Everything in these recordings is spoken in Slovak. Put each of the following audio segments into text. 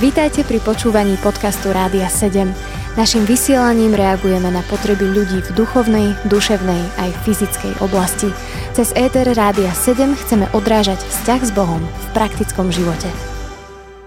Vítajte pri počúvaní podcastu Rádia 7. Naším vysielaním reagujeme na potreby ľudí v duchovnej, duševnej aj fyzickej oblasti. Cez ETR Rádia 7 chceme odrážať vzťah s Bohom v praktickom živote.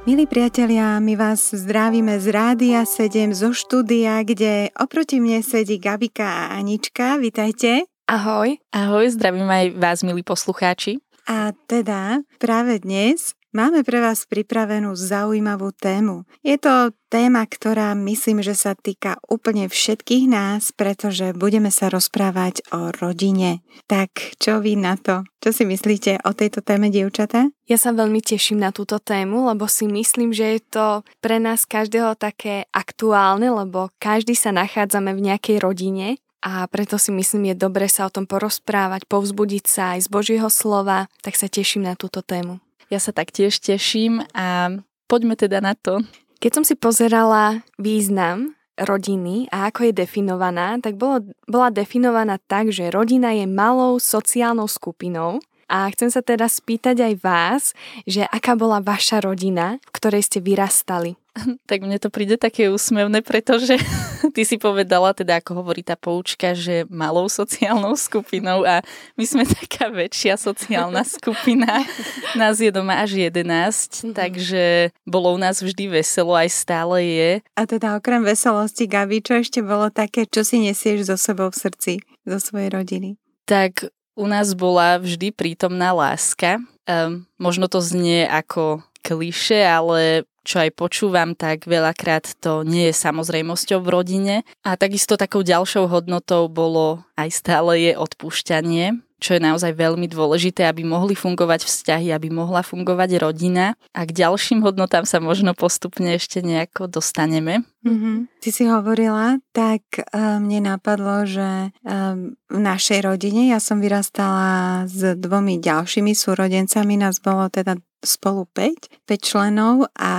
Milí priatelia, my vás zdravíme z Rádia 7 zo štúdia, kde oproti mne sedí Gabika a Anička. Vítajte. Ahoj. Ahoj, zdravím aj vás, milí poslucháči. A teda práve dnes Máme pre vás pripravenú zaujímavú tému. Je to téma, ktorá myslím, že sa týka úplne všetkých nás, pretože budeme sa rozprávať o rodine. Tak čo vy na to? Čo si myslíte o tejto téme, dievčatá? Ja sa veľmi teším na túto tému, lebo si myslím, že je to pre nás každého také aktuálne, lebo každý sa nachádzame v nejakej rodine a preto si myslím, je dobre sa o tom porozprávať, povzbudiť sa aj z Božieho slova, tak sa teším na túto tému. Ja sa taktiež teším a poďme teda na to. Keď som si pozerala význam rodiny a ako je definovaná, tak bolo, bola definovaná tak, že rodina je malou sociálnou skupinou, a chcem sa teda spýtať aj vás, že aká bola vaša rodina, v ktorej ste vyrastali? Tak mne to príde také úsmevné, pretože ty si povedala, teda ako hovorí tá poučka, že malou sociálnou skupinou a my sme taká väčšia sociálna skupina. Nás je doma až 11, mm-hmm. takže bolo u nás vždy veselo, aj stále je. A teda okrem veselosti, Gabi, čo ešte bolo také, čo si nesieš so sebou v srdci, zo svojej rodiny? Tak u nás bola vždy prítomná láska. Um, možno to znie ako kliše, ale čo aj počúvam, tak veľakrát to nie je samozrejmosťou v rodine. A takisto takou ďalšou hodnotou bolo aj stále je odpúšťanie čo je naozaj veľmi dôležité, aby mohli fungovať vzťahy, aby mohla fungovať rodina. A k ďalším hodnotám sa možno postupne ešte nejako dostaneme. Mm-hmm. Ty si hovorila, tak uh, mne napadlo, že um, v našej rodine ja som vyrastala s dvomi ďalšími súrodencami, nás bolo teda spolu 5, 5 členov a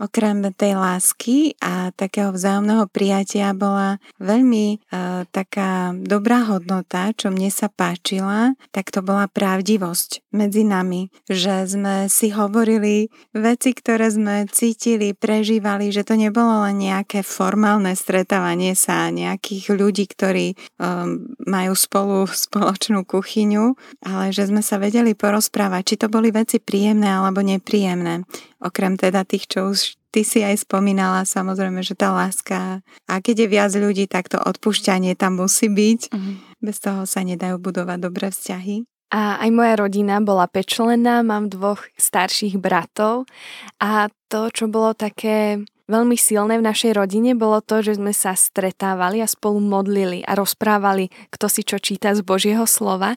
okrem tej lásky a takého vzájomného prijatia bola veľmi uh, taká dobrá hodnota, čo mne sa páčila, tak to bola pravdivosť medzi nami, že sme si hovorili veci, ktoré sme cítili, prežívali, že to nebolo len nejaké formálne stretávanie sa nejakých ľudí, ktorí um, majú spolu spoločnú kuchyňu, ale že sme sa vedeli porozprávať, či to boli veci príjemné alebo nepríjemné. Okrem teda tých, čo už ty si aj spomínala, samozrejme, že tá láska a keď je viac ľudí, tak to odpúšťanie tam musí byť. Uh-huh. Bez toho sa nedajú budovať dobré vzťahy. A aj moja rodina bola pečlená, mám dvoch starších bratov a to, čo bolo také veľmi silné v našej rodine bolo to, že sme sa stretávali a spolu modlili a rozprávali, kto si čo číta z Božieho slova.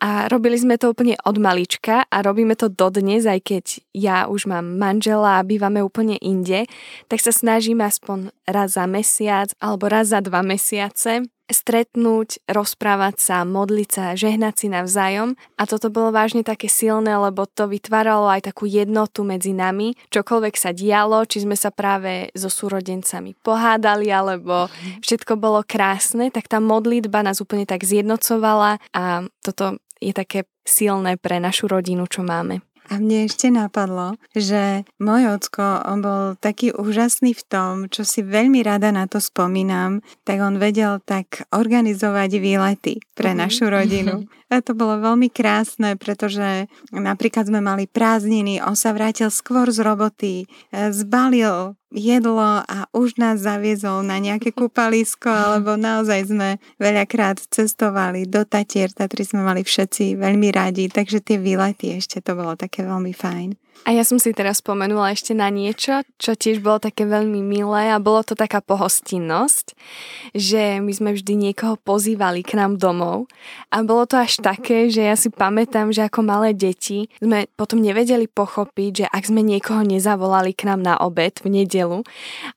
A robili sme to úplne od malička a robíme to dodnes, aj keď ja už mám manžela a bývame úplne inde, tak sa snažíme aspoň raz za mesiac alebo raz za dva mesiace stretnúť, rozprávať sa, modliť sa, žehnať si navzájom. A toto bolo vážne také silné, lebo to vytváralo aj takú jednotu medzi nami, čokoľvek sa dialo, či sme sa práve so súrodencami pohádali, alebo všetko bolo krásne, tak tá modlitba nás úplne tak zjednocovala a toto je také silné pre našu rodinu, čo máme. A mne ešte napadlo, že môj ocko, on bol taký úžasný v tom, čo si veľmi rada na to spomínam, tak on vedel tak organizovať výlety pre uh-huh. našu rodinu. A to bolo veľmi krásne, pretože napríklad sme mali prázdniny, on sa vrátil skôr z roboty, e, zbalil jedlo a už nás zaviezol na nejaké kúpalisko, alebo naozaj sme veľakrát cestovali do Tatier, Tatry sme mali všetci veľmi radi, takže tie výlety ešte to bolo také veľmi fajn. A ja som si teraz spomenula ešte na niečo, čo tiež bolo také veľmi milé a bolo to taká pohostinnosť, že my sme vždy niekoho pozývali k nám domov. A bolo to až také, že ja si pamätám, že ako malé deti sme potom nevedeli pochopiť, že ak sme niekoho nezavolali k nám na obed v nedelu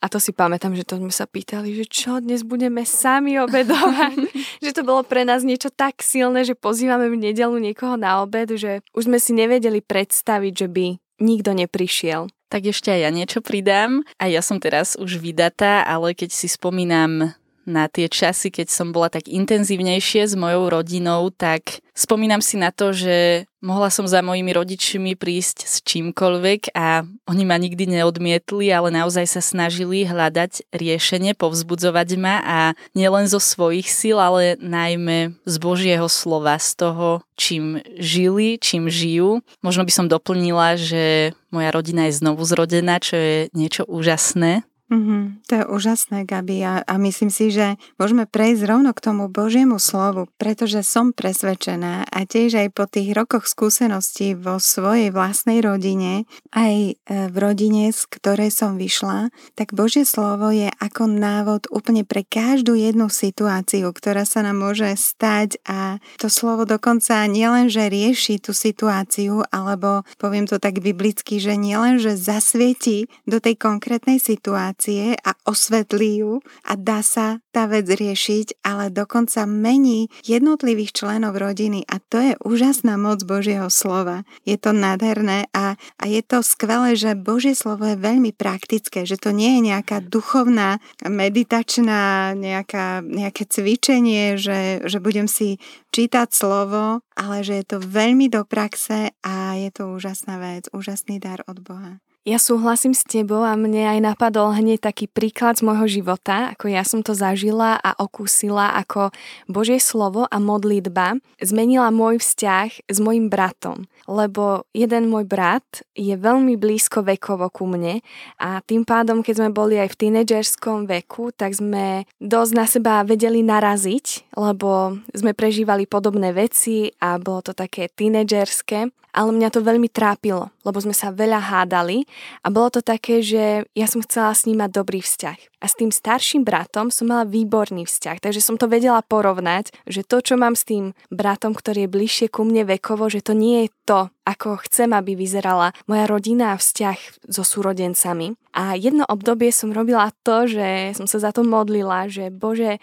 a to si pamätám, že to sme sa pýtali, že čo dnes budeme sami obedovať, že to bolo pre nás niečo tak silné, že pozývame v nedelu niekoho na obed, že už sme si nevedeli predstaviť, že by nikto neprišiel. Tak ešte aj ja niečo pridám. A ja som teraz už vydatá, ale keď si spomínam na tie časy, keď som bola tak intenzívnejšie s mojou rodinou, tak spomínam si na to, že mohla som za mojimi rodičmi prísť s čímkoľvek a oni ma nikdy neodmietli, ale naozaj sa snažili hľadať riešenie, povzbudzovať ma a nielen zo svojich síl, ale najmä z Božieho slova, z toho, čím žili, čím žijú. Možno by som doplnila, že moja rodina je znovu zrodená, čo je niečo úžasné Mm-hmm, to je úžasné, Gabi. A, a myslím si, že môžeme prejsť rovno k tomu Božiemu slovu, pretože som presvedčená a tiež aj po tých rokoch skúseností vo svojej vlastnej rodine, aj e, v rodine, z ktorej som vyšla, tak Božie slovo je ako návod úplne pre každú jednu situáciu, ktorá sa nám môže stať a to slovo dokonca nielen, že rieši tú situáciu, alebo poviem to tak biblicky, že nielen, že zasvieti do tej konkrétnej situácie, situácie a osvetlí ju a dá sa tá vec riešiť, ale dokonca mení jednotlivých členov rodiny a to je úžasná moc Božieho slova. Je to nádherné a, a je to skvelé, že Božie slovo je veľmi praktické, že to nie je nejaká duchovná, meditačná, nejaká, nejaké cvičenie, že, že budem si čítať slovo, ale že je to veľmi do praxe a je to úžasná vec, úžasný dar od Boha. Ja súhlasím s tebou a mne aj napadol hneď taký príklad z môjho života, ako ja som to zažila a okúsila, ako Božie slovo a modlitba zmenila môj vzťah s mojim bratom. Lebo jeden môj brat je veľmi blízko vekovo ku mne a tým pádom, keď sme boli aj v tínedžerskom veku, tak sme dosť na seba vedeli naraziť, lebo sme prežívali podobné veci a bolo to také tínedžerské ale mňa to veľmi trápilo, lebo sme sa veľa hádali a bolo to také, že ja som chcela s ním mať dobrý vzťah. A s tým starším bratom som mala výborný vzťah, takže som to vedela porovnať, že to, čo mám s tým bratom, ktorý je bližšie ku mne vekovo, že to nie je to, ako chcem, aby vyzerala moja rodina a vzťah so súrodencami. A jedno obdobie som robila to, že som sa za to modlila, že Bože,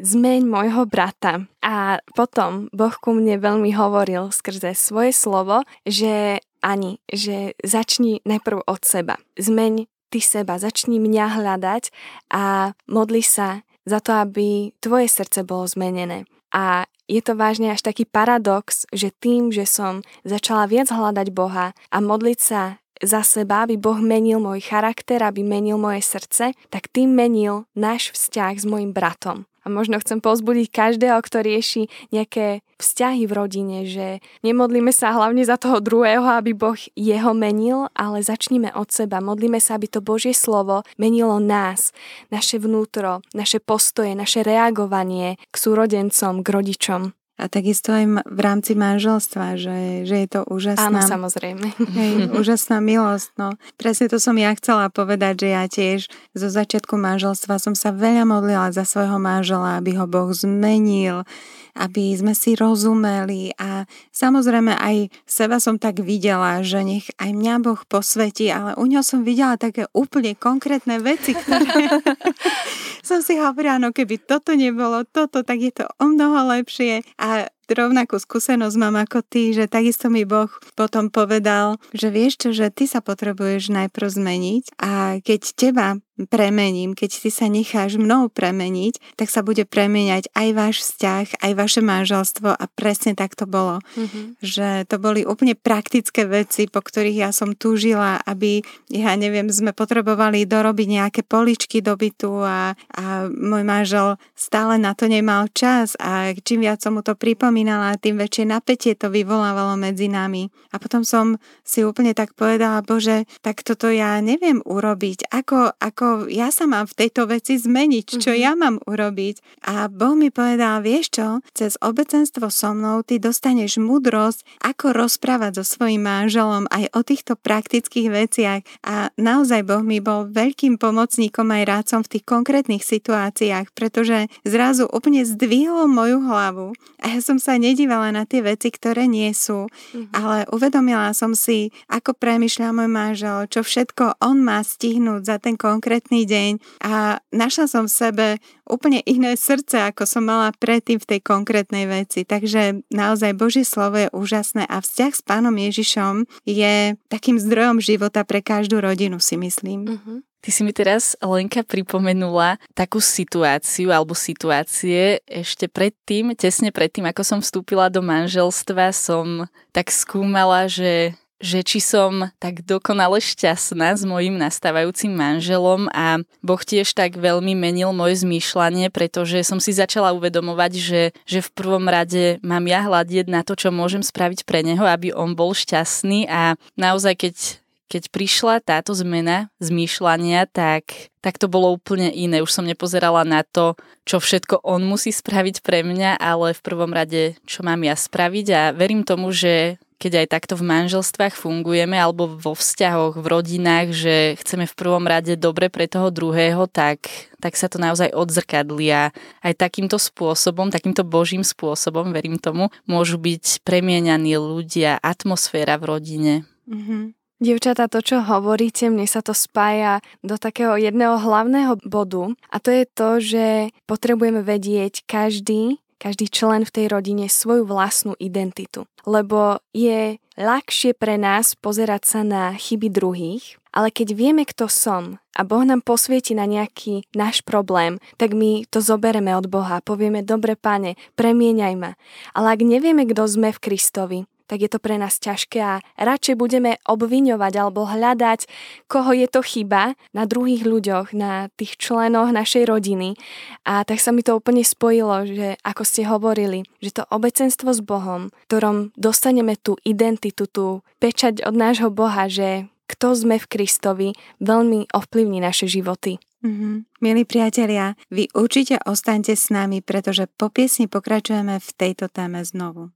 zmeň môjho brata. A potom Boh ku mne veľmi hovoril skrze svoje slovo, že ani, že začni najprv od seba. Zmeň ty seba, začni mňa hľadať a modli sa za to, aby tvoje srdce bolo zmenené. A je to vážne až taký paradox, že tým, že som začala viac hľadať Boha a modliť sa za seba, aby Boh menil môj charakter, aby menil moje srdce, tak tým menil náš vzťah s mojim bratom. A možno chcem pozbudiť každého, kto rieši nejaké vzťahy v rodine, že nemodlíme sa hlavne za toho druhého, aby Boh jeho menil, ale začníme od seba. Modlíme sa, aby to Božie slovo menilo nás, naše vnútro, naše postoje, naše reagovanie k súrodencom, k rodičom. A takisto aj v rámci manželstva, že, že je to úžasná... Áno, samozrejme. Hej, úžasná milosť. No. Presne to som ja chcela povedať, že ja tiež zo začiatku manželstva som sa veľa modlila za svojho manžela, aby ho Boh zmenil, aby sme si rozumeli a samozrejme aj seba som tak videla, že nech aj mňa Boh posvetí, ale u ňo som videla také úplne konkrétne veci, ktoré som si hovorila, no keby toto nebolo toto, tak je to o mnoho lepšie. A rovnakú skúsenosť mám ako ty, že takisto mi Boh potom povedal, že vieš čo, že ty sa potrebuješ najprv zmeniť a keď teba premením, keď ty sa necháš mnou premeniť, tak sa bude premeniať aj váš vzťah, aj vaše manželstvo a presne tak to bolo. Mm-hmm. Že to boli úplne praktické veci, po ktorých ja som túžila, aby, ja neviem, sme potrebovali dorobiť nejaké poličky do bytu a, a môj manžel stále na to nemal čas a čím viac som mu to pripomínala, pripomínala, tým väčšie napätie to vyvolávalo medzi nami. A potom som si úplne tak povedala, Bože, tak toto ja neviem urobiť. Ako, ako ja sa mám v tejto veci zmeniť? Čo mm-hmm. ja mám urobiť? A Boh mi povedal, vieš čo, cez obecenstvo so mnou ty dostaneš múdrosť, ako rozprávať so svojím manželom aj o týchto praktických veciach. A naozaj Boh mi bol veľkým pomocníkom aj rádcom v tých konkrétnych situáciách, pretože zrazu úplne zdvihol moju hlavu a ja som sa nedívala na tie veci, ktoré nie sú, mm-hmm. ale uvedomila som si, ako premyšľa môj manžel, čo všetko on má stihnúť za ten konkrétny deň a našla som v sebe úplne iné srdce, ako som mala predtým v tej konkrétnej veci. Takže naozaj Božie slovo je úžasné a vzťah s pánom Ježišom je takým zdrojom života pre každú rodinu, si myslím. Mm-hmm. Ty si mi teraz, Lenka, pripomenula takú situáciu alebo situácie ešte predtým, tesne predtým, ako som vstúpila do manželstva, som tak skúmala, že že či som tak dokonale šťastná s mojim nastávajúcim manželom a Boh tiež tak veľmi menil moje zmýšľanie, pretože som si začala uvedomovať, že, že v prvom rade mám ja hľadieť na to, čo môžem spraviť pre neho, aby on bol šťastný a naozaj keď keď prišla táto zmena zmýšľania, tak, tak to bolo úplne iné. Už som nepozerala na to, čo všetko on musí spraviť pre mňa, ale v prvom rade, čo mám ja spraviť a verím tomu, že keď aj takto v manželstvách fungujeme alebo vo vzťahoch, v rodinách, že chceme v prvom rade dobre pre toho druhého, tak, tak sa to naozaj odzrkadli a aj takýmto spôsobom, takýmto božím spôsobom, verím tomu, môžu byť premieňaní ľudia, atmosféra v rodine. Mm-hmm. Dievčatá, to, čo hovoríte, mne sa to spája do takého jedného hlavného bodu a to je to, že potrebujeme vedieť každý, každý člen v tej rodine svoju vlastnú identitu. Lebo je ľahšie pre nás pozerať sa na chyby druhých, ale keď vieme, kto som a Boh nám posvieti na nejaký náš problém, tak my to zobereme od Boha povieme, dobre pane, premieňaj ma. Ale ak nevieme, kto sme v Kristovi, tak je to pre nás ťažké a radšej budeme obviňovať alebo hľadať, koho je to chyba na druhých ľuďoch, na tých členoch našej rodiny. A tak sa mi to úplne spojilo, že ako ste hovorili, že to obecenstvo s Bohom, ktorom dostaneme tú identitu, tú pečať od nášho Boha, že kto sme v Kristovi, veľmi ovplyvní naše životy. Mm-hmm. Milí priatelia, vy určite ostaňte s nami, pretože po piesni pokračujeme v tejto téme znovu.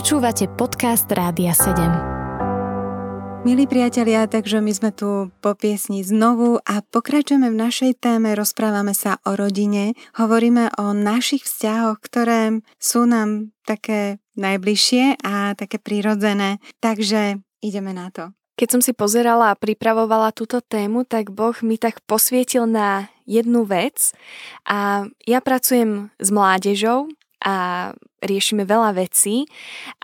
Počúvate podcast Rádia 7. Milí priatelia, takže my sme tu po piesni znovu a pokračujeme v našej téme, rozprávame sa o rodine, hovoríme o našich vzťahoch, ktoré sú nám také najbližšie a také prirodzené, takže ideme na to. Keď som si pozerala a pripravovala túto tému, tak Boh mi tak posvietil na jednu vec a ja pracujem s mládežou a riešime veľa vecí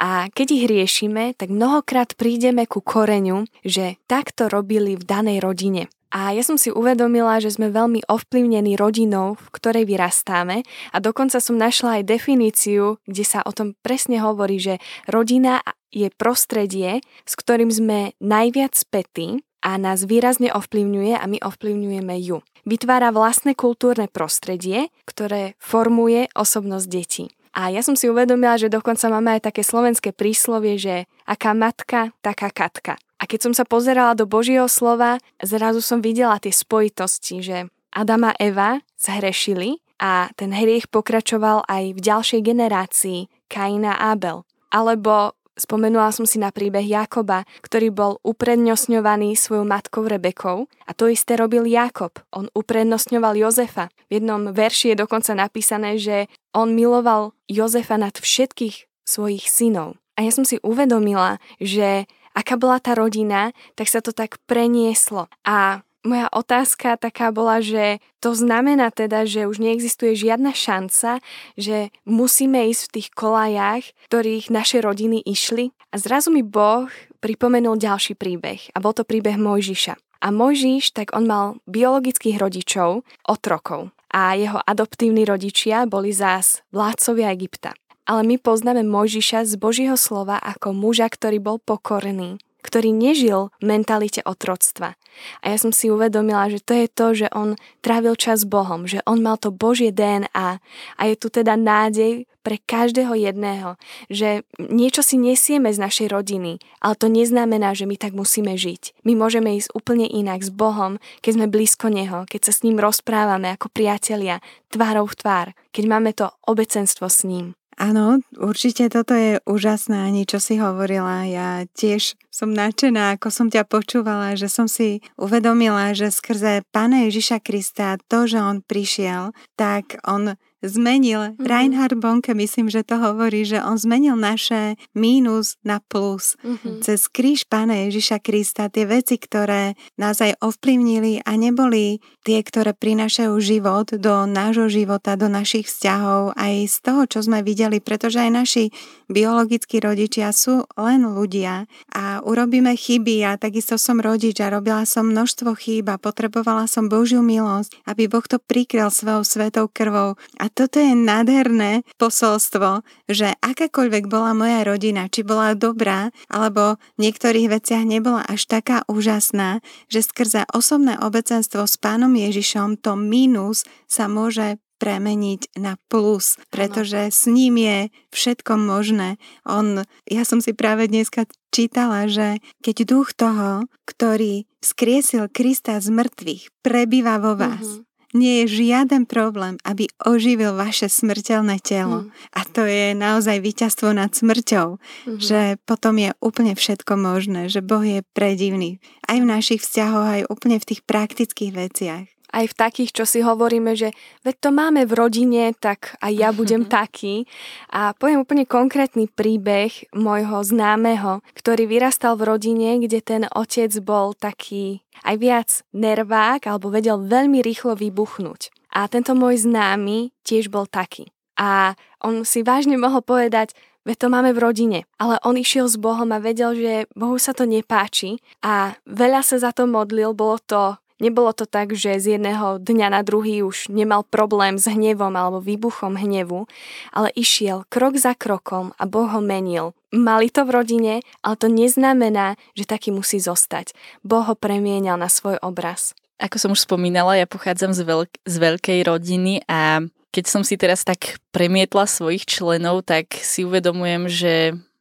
a keď ich riešime, tak mnohokrát prídeme ku koreňu, že takto robili v danej rodine. A ja som si uvedomila, že sme veľmi ovplyvnení rodinou, v ktorej vyrastáme a dokonca som našla aj definíciu, kde sa o tom presne hovorí, že rodina je prostredie, s ktorým sme najviac spätí a nás výrazne ovplyvňuje a my ovplyvňujeme ju. Vytvára vlastné kultúrne prostredie, ktoré formuje osobnosť detí. A ja som si uvedomila, že dokonca máme aj také slovenské príslovie, že aká matka, taká katka. A keď som sa pozerala do Božieho slova, zrazu som videla tie spojitosti, že Adam a Eva zhrešili a ten hriech pokračoval aj v ďalšej generácii Kaina a Abel. Alebo Spomenula som si na príbeh Jakoba, ktorý bol uprednostňovaný svojou matkou Rebekou a to isté robil Jakob. On uprednostňoval Jozefa. V jednom verši je dokonca napísané, že on miloval Jozefa nad všetkých svojich synov. A ja som si uvedomila, že aká bola tá rodina, tak sa to tak prenieslo. A moja otázka taká bola, že to znamená teda, že už neexistuje žiadna šanca, že musíme ísť v tých kolajách, ktorých naše rodiny išli. A zrazu mi Boh pripomenul ďalší príbeh a bol to príbeh Mojžiša. A Mojžiš, tak on mal biologických rodičov, otrokov. A jeho adoptívni rodičia boli zás vládcovia Egypta. Ale my poznáme Mojžiša z Božího slova ako muža, ktorý bol pokorný, ktorý nežil v mentalite otroctva. A ja som si uvedomila, že to je to, že on trávil čas s Bohom, že on mal to Božie DNA a je tu teda nádej pre každého jedného, že niečo si nesieme z našej rodiny, ale to neznamená, že my tak musíme žiť. My môžeme ísť úplne inak s Bohom, keď sme blízko Neho, keď sa s ním rozprávame ako priatelia, tvárou v tvár, keď máme to obecenstvo s ním. Áno, určite toto je úžasné, ani čo si hovorila. Ja tiež som nadšená, ako som ťa počúvala, že som si uvedomila, že skrze Pána Ježiša Krista to, že on prišiel, tak on zmenil. Mm-hmm. Reinhard Bonke, myslím, že to hovorí, že on zmenil naše mínus na plus. Mm-hmm. Cez kríž Pána Ježiša Krista, tie veci, ktoré nás aj ovplyvnili a neboli tie, ktoré prinášajú život do nášho života, do našich vzťahov, aj z toho, čo sme videli, pretože aj naši biologickí rodičia sú len ľudia a urobíme chyby. Ja takisto som rodič a robila som množstvo chýb a potrebovala som Božiu milosť, aby Boh to prikryl svojou svetou krvou. A toto je nádherné posolstvo, že akákoľvek bola moja rodina, či bola dobrá, alebo v niektorých veciach nebola až taká úžasná, že skrze osobné obecenstvo s pánom Ježišom to mínus sa môže premeniť na plus, pretože s ním je všetko možné. On, ja som si práve dneska čítala, že keď duch toho, ktorý skriesil Krista z mŕtvych, prebýva vo vás, mm-hmm nie je žiaden problém, aby oživil vaše smrteľné telo. Mm. A to je naozaj víťazstvo nad smrťou, mm-hmm. že potom je úplne všetko možné, že Boh je predivný. Aj v našich vzťahoch, aj úplne v tých praktických veciach aj v takých, čo si hovoríme, že veď to máme v rodine, tak aj ja budem taký. A poviem úplne konkrétny príbeh môjho známeho, ktorý vyrastal v rodine, kde ten otec bol taký aj viac nervák alebo vedel veľmi rýchlo vybuchnúť. A tento môj známy tiež bol taký. A on si vážne mohol povedať, Veď to máme v rodine. Ale on išiel s Bohom a vedel, že Bohu sa to nepáči a veľa sa za to modlil. Bolo to Nebolo to tak, že z jedného dňa na druhý už nemal problém s hnevom alebo výbuchom hnevu, ale išiel krok za krokom a Boh ho menil. Mali to v rodine, ale to neznamená, že taký musí zostať. Boh ho premienial na svoj obraz. Ako som už spomínala, ja pochádzam z, veľk- z veľkej rodiny a keď som si teraz tak premietla svojich členov, tak si uvedomujem, že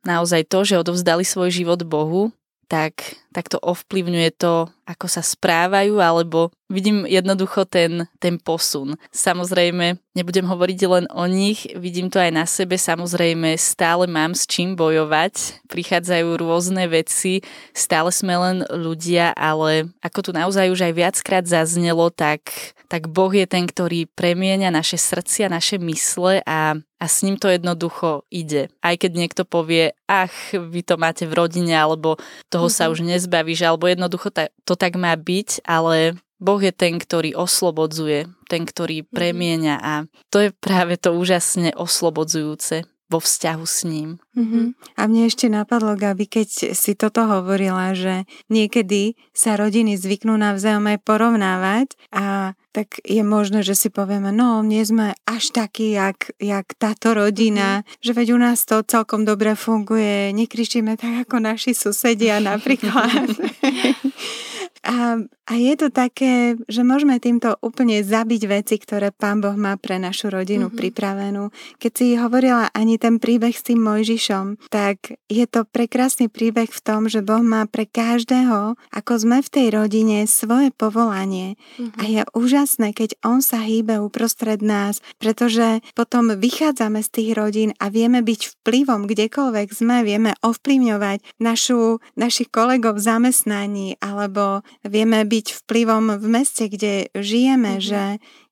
naozaj to, že odovzdali svoj život Bohu, tak, tak to ovplyvňuje to, ako sa správajú, alebo vidím jednoducho ten, ten posun. Samozrejme, nebudem hovoriť len o nich, vidím to aj na sebe, samozrejme stále mám s čím bojovať, prichádzajú rôzne veci, stále sme len ľudia, ale ako tu naozaj už aj viackrát zaznelo, tak, tak Boh je ten, ktorý premieňa naše srdcia, naše mysle a a s ním to jednoducho ide. Aj keď niekto povie, ach, vy to máte v rodine, alebo toho mm-hmm. sa mhm. už nezbavíš, alebo jednoducho ta, to tak má byť, ale Boh je ten, ktorý oslobodzuje, ten, ktorý mhm. premieňa a to je práve to úžasne oslobodzujúce vo vzťahu s ním. Mm-hmm. A mne ešte napadlo, Gabi, keď si toto hovorila, že niekedy sa rodiny zvyknú navzájom aj porovnávať a tak je možné, že si povieme, no nie sme až takí, jak, jak táto rodina, mm-hmm. že veď u nás to celkom dobre funguje, nekričíme tak ako naši susedia napríklad. A, a je to také, že môžeme týmto úplne zabiť veci, ktoré Pán Boh má pre našu rodinu mm-hmm. pripravenú. Keď si hovorila ani ten príbeh s tým Mojžišom, tak je to prekrásny príbeh v tom, že Boh má pre každého, ako sme v tej rodine, svoje povolanie. Mm-hmm. A je úžasné, keď On sa hýbe uprostred nás, pretože potom vychádzame z tých rodín a vieme byť vplyvom kdekoľvek sme, vieme ovplyvňovať našu, našich kolegov v zamestnaní alebo vieme byť vplyvom v meste, kde žijeme, mm-hmm. že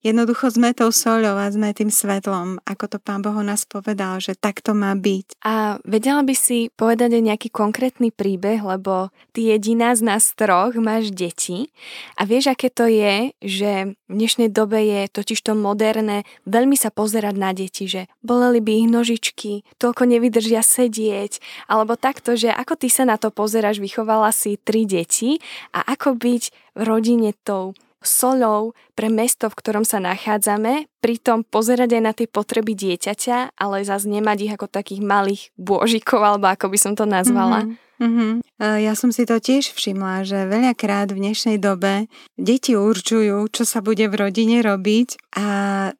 Jednoducho sme tou soľou a sme tým svetlom, ako to pán Boh nás povedal, že tak to má byť. A vedela by si povedať aj nejaký konkrétny príbeh, lebo ty jediná z nás troch máš deti a vieš, aké to je, že v dnešnej dobe je totiž to moderné veľmi sa pozerať na deti, že boleli by ich nožičky, toľko nevydržia sedieť, alebo takto, že ako ty sa na to pozeráš, vychovala si tri deti a ako byť v rodine tou solou pre mesto, v ktorom sa nachádzame, pritom pozerať aj na tie potreby dieťaťa, ale zase nemať ich ako takých malých bôžikov, alebo ako by som to nazvala. Mm-hmm. Mm-hmm. Ja som si to tiež všimla, že veľakrát v dnešnej dobe deti určujú, čo sa bude v rodine robiť a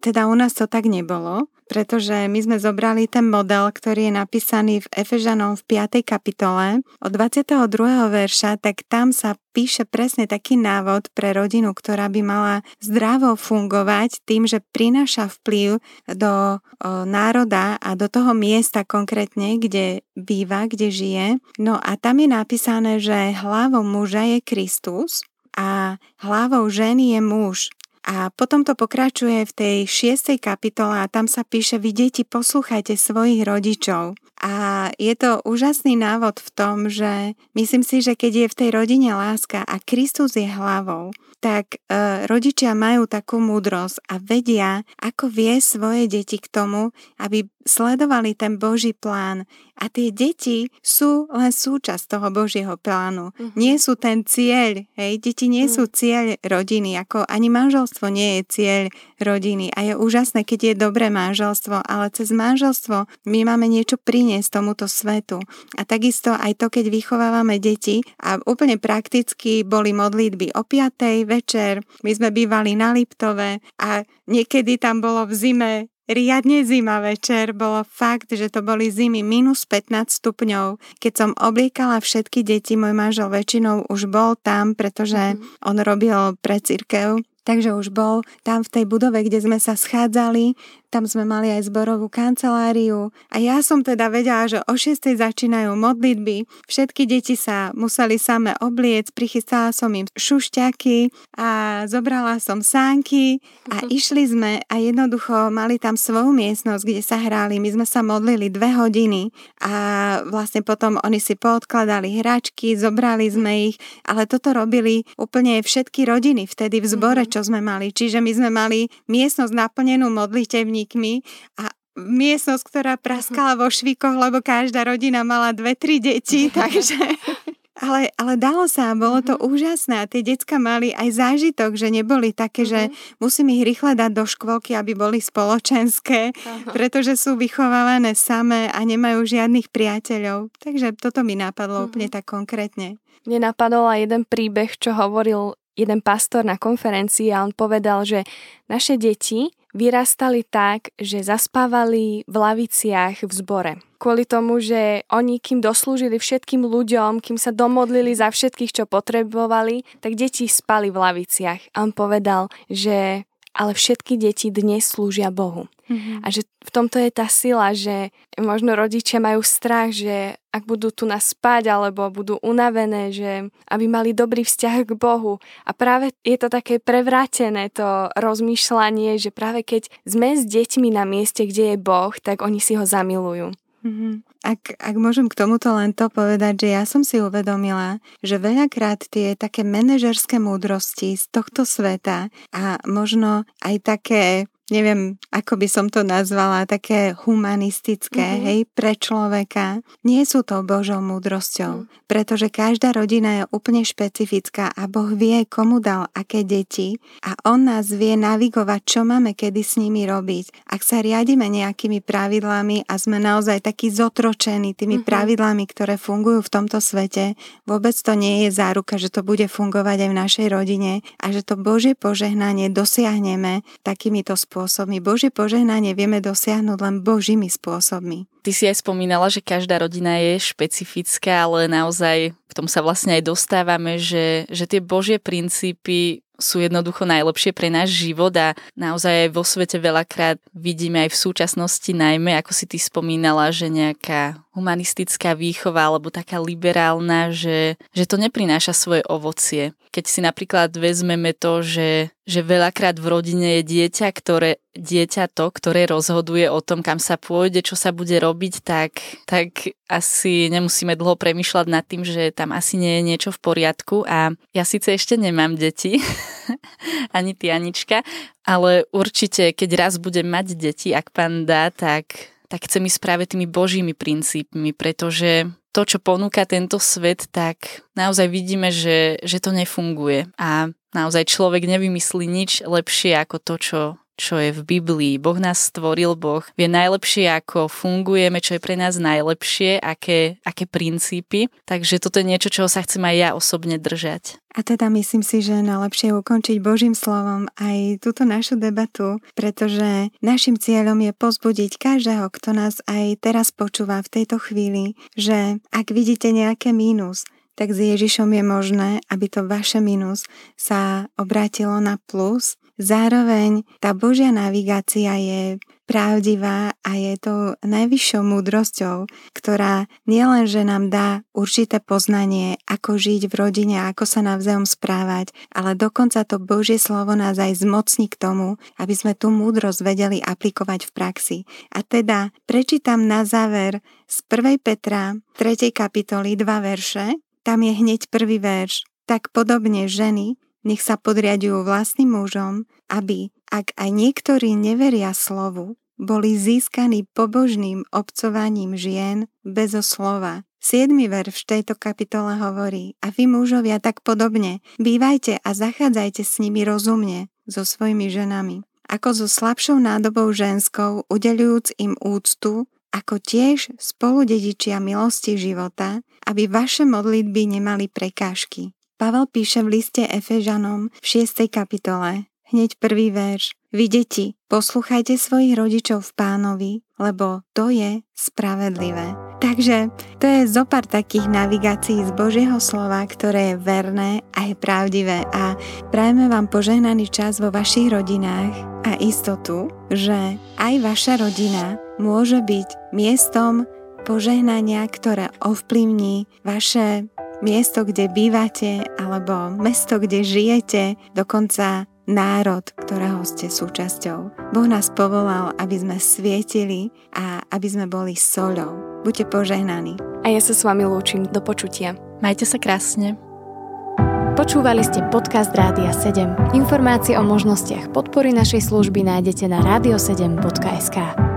teda u nás to tak nebolo pretože my sme zobrali ten model, ktorý je napísaný v Efežanom v 5. kapitole od 22. verša, tak tam sa píše presne taký návod pre rodinu, ktorá by mala zdravo fungovať tým, že prináša vplyv do o, národa a do toho miesta konkrétne, kde býva, kde žije. No a tam je napísané, že hlavou muža je Kristus a hlavou ženy je muž A potom to pokračuje v tej šiestej kapitole a tam sa píše, vy deti, poslúchajte svojich rodičov. A je to úžasný návod v tom, že myslím si, že keď je v tej rodine láska a Kristus je hlavou, tak e, rodičia majú takú múdrosť a vedia, ako vie svoje deti k tomu, aby sledovali ten Boží plán. A tie deti sú len súčasť toho Božieho plánu. Uh-huh. Nie sú ten cieľ. Hej? Deti nie uh-huh. sú cieľ rodiny, ako ani manželstvo nie je cieľ rodiny. A je úžasné, keď je dobré manželstvo, ale cez manželstvo my máme niečo priniesť tomuto svetu. A takisto aj to, keď vychovávame deti a úplne prakticky boli modlitby o 5. večer, my sme bývali na Liptove a niekedy tam bolo v zime riadne zima večer, bolo fakt, že to boli zimy minus 15 stupňov. Keď som obliekala všetky deti, môj manžel väčšinou už bol tam, pretože mm. on robil pre církev, takže už bol tam v tej budove, kde sme sa schádzali tam sme mali aj zborovú kanceláriu a ja som teda vedela, že o 6. začínajú modlitby. Všetky deti sa museli same obliec, prichystala som im šušťaky a zobrala som sánky a išli sme a jednoducho mali tam svoju miestnosť, kde sa hráli. My sme sa modlili dve hodiny a vlastne potom oni si poodkladali hračky, zobrali sme ich, ale toto robili úplne všetky rodiny vtedy v zbore, uh-huh. čo sme mali. Čiže my sme mali miestnosť naplnenú modlitevní rovesníkmi a miestnosť, ktorá praskala vo švíkoch, lebo každá rodina mala dve, tri deti, takže... Ale, ale dalo sa, bolo to mm-hmm. úžasné a tie decka mali aj zážitok, že neboli také, že musím ich rýchle dať do škôlky, aby boli spoločenské, pretože sú vychovávané samé a nemajú žiadnych priateľov. Takže toto mi napadlo mm-hmm. úplne tak konkrétne. Mne napadol aj jeden príbeh, čo hovoril jeden pastor na konferencii a on povedal, že naše deti vyrastali tak, že zaspávali v laviciach v zbore. Kvôli tomu, že oni, kým doslúžili všetkým ľuďom, kým sa domodlili za všetkých, čo potrebovali, tak deti spali v laviciach. A on povedal, že ale všetky deti dnes slúžia Bohu. Mm-hmm. A že v tomto je tá sila, že možno rodičia majú strach, že ak budú tu nás spať alebo budú unavené, že aby mali dobrý vzťah k Bohu. A práve je to také prevrátené to rozmýšľanie, že práve keď sme s deťmi na mieste, kde je Boh, tak oni si ho zamilujú. Mm-hmm. Ak, ak môžem k tomuto len to povedať, že ja som si uvedomila, že veľakrát tie také manažerské múdrosti z tohto sveta a možno aj také neviem, ako by som to nazvala, také humanistické, mm-hmm. hej, pre človeka, nie sú to Božou múdrosťou, mm. pretože každá rodina je úplne špecifická a Boh vie, komu dal aké deti a On nás vie navigovať, čo máme kedy s nimi robiť. Ak sa riadime nejakými pravidlami a sme naozaj takí zotročení tými mm-hmm. pravidlami, ktoré fungujú v tomto svete, vôbec to nie je záruka, že to bude fungovať aj v našej rodine a že to Božie požehnanie dosiahneme takýmito spôsobmi spôsobmi. Božie požehnanie vieme dosiahnuť len Božími spôsobmi. Ty si aj spomínala, že každá rodina je špecifická, ale naozaj k tomu sa vlastne aj dostávame, že, že tie Božie princípy sú jednoducho najlepšie pre náš život a naozaj aj vo svete veľakrát vidíme aj v súčasnosti najmä, ako si ty spomínala, že nejaká humanistická výchova alebo taká liberálna, že, že to neprináša svoje ovocie. Keď si napríklad vezmeme to, že, že veľakrát v rodine je dieťa, ktoré, dieťa to, ktoré rozhoduje o tom, kam sa pôjde, čo sa bude robiť, tak, tak asi nemusíme dlho premyšľať nad tým, že tam asi nie je niečo v poriadku a ja síce ešte nemám deti, ani ty Anička, ale určite, keď raz budem mať deti, ak pán dá, tak, tak chcem ísť práve tými božími princípmi, pretože to, čo ponúka tento svet, tak naozaj vidíme, že, že to nefunguje. A naozaj človek nevymyslí nič lepšie ako to, čo čo je v Biblii. Boh nás stvoril, Boh vie najlepšie, ako fungujeme, čo je pre nás najlepšie, aké, aké princípy. Takže toto je niečo, čoho sa chcem aj ja osobne držať. A teda myslím si, že najlepšie ukončiť Božím slovom aj túto našu debatu, pretože našim cieľom je pozbudiť každého, kto nás aj teraz počúva v tejto chvíli, že ak vidíte nejaké mínus, tak s Ježišom je možné, aby to vaše minus sa obrátilo na plus zároveň tá Božia navigácia je pravdivá a je to najvyššou múdrosťou, ktorá nielen, že nám dá určité poznanie, ako žiť v rodine, ako sa navzájom správať, ale dokonca to Božie slovo nás aj zmocní k tomu, aby sme tú múdrosť vedeli aplikovať v praxi. A teda prečítam na záver z 1. Petra 3. kapitoly 2 verše, tam je hneď prvý verš. Tak podobne ženy nech sa podriadujú vlastným mužom, aby, ak aj niektorí neveria slovu, boli získaní pobožným obcovaním žien bez slova. Siedmy verš tejto kapitole hovorí, a vy mužovia tak podobne, bývajte a zachádzajte s nimi rozumne, so svojimi ženami, ako so slabšou nádobou ženskou, udelujúc im úctu, ako tiež spolu dedičia milosti života, aby vaše modlitby nemali prekážky. Pavel píše v liste Efežanom v 6. kapitole, hneď prvý verš. Vy deti, posluchajte svojich rodičov v pánovi, lebo to je spravedlivé. Takže to je zopár takých navigácií z Božieho slova, ktoré je verné a je pravdivé a prajeme vám požehnaný čas vo vašich rodinách a istotu, že aj vaša rodina môže byť miestom požehnania, ktoré ovplyvní vaše miesto, kde bývate, alebo mesto, kde žijete, dokonca národ, ktorého ste súčasťou. Boh nás povolal, aby sme svietili a aby sme boli soľou. Buďte požehnaní. A ja sa s vami lúčim. Do počutia. Majte sa krásne. Počúvali ste podcast Rádia 7. Informácie o možnostiach podpory našej služby nájdete na radio7.sk.